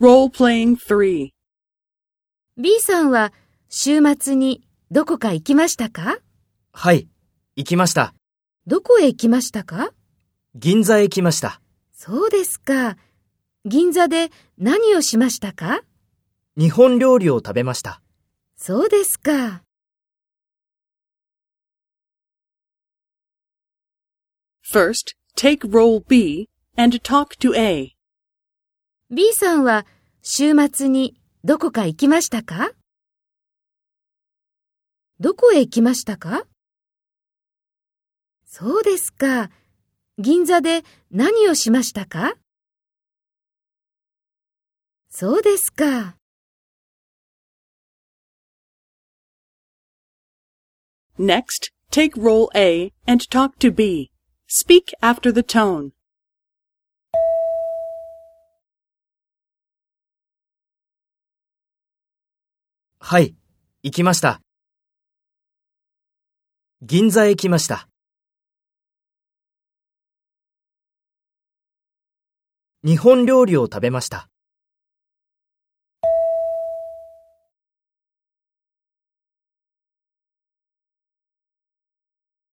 Role-playing 3. B さんは週末にどこか行きましたか？はい、行きました。どこへ行きましたか？銀座へ来ました。そうですか。銀座で何をしましたか？日本料理を食べました。そうですか。First, take role B and talk to A. B さんは週末にどこか行きましたか？どこへ行きましたか？そうですか。銀座で何をしましたか？そうですか。Next, take role A and talk to B. Speak after the tone. はい、行きました。銀座へ来ました。日本料理を食べました。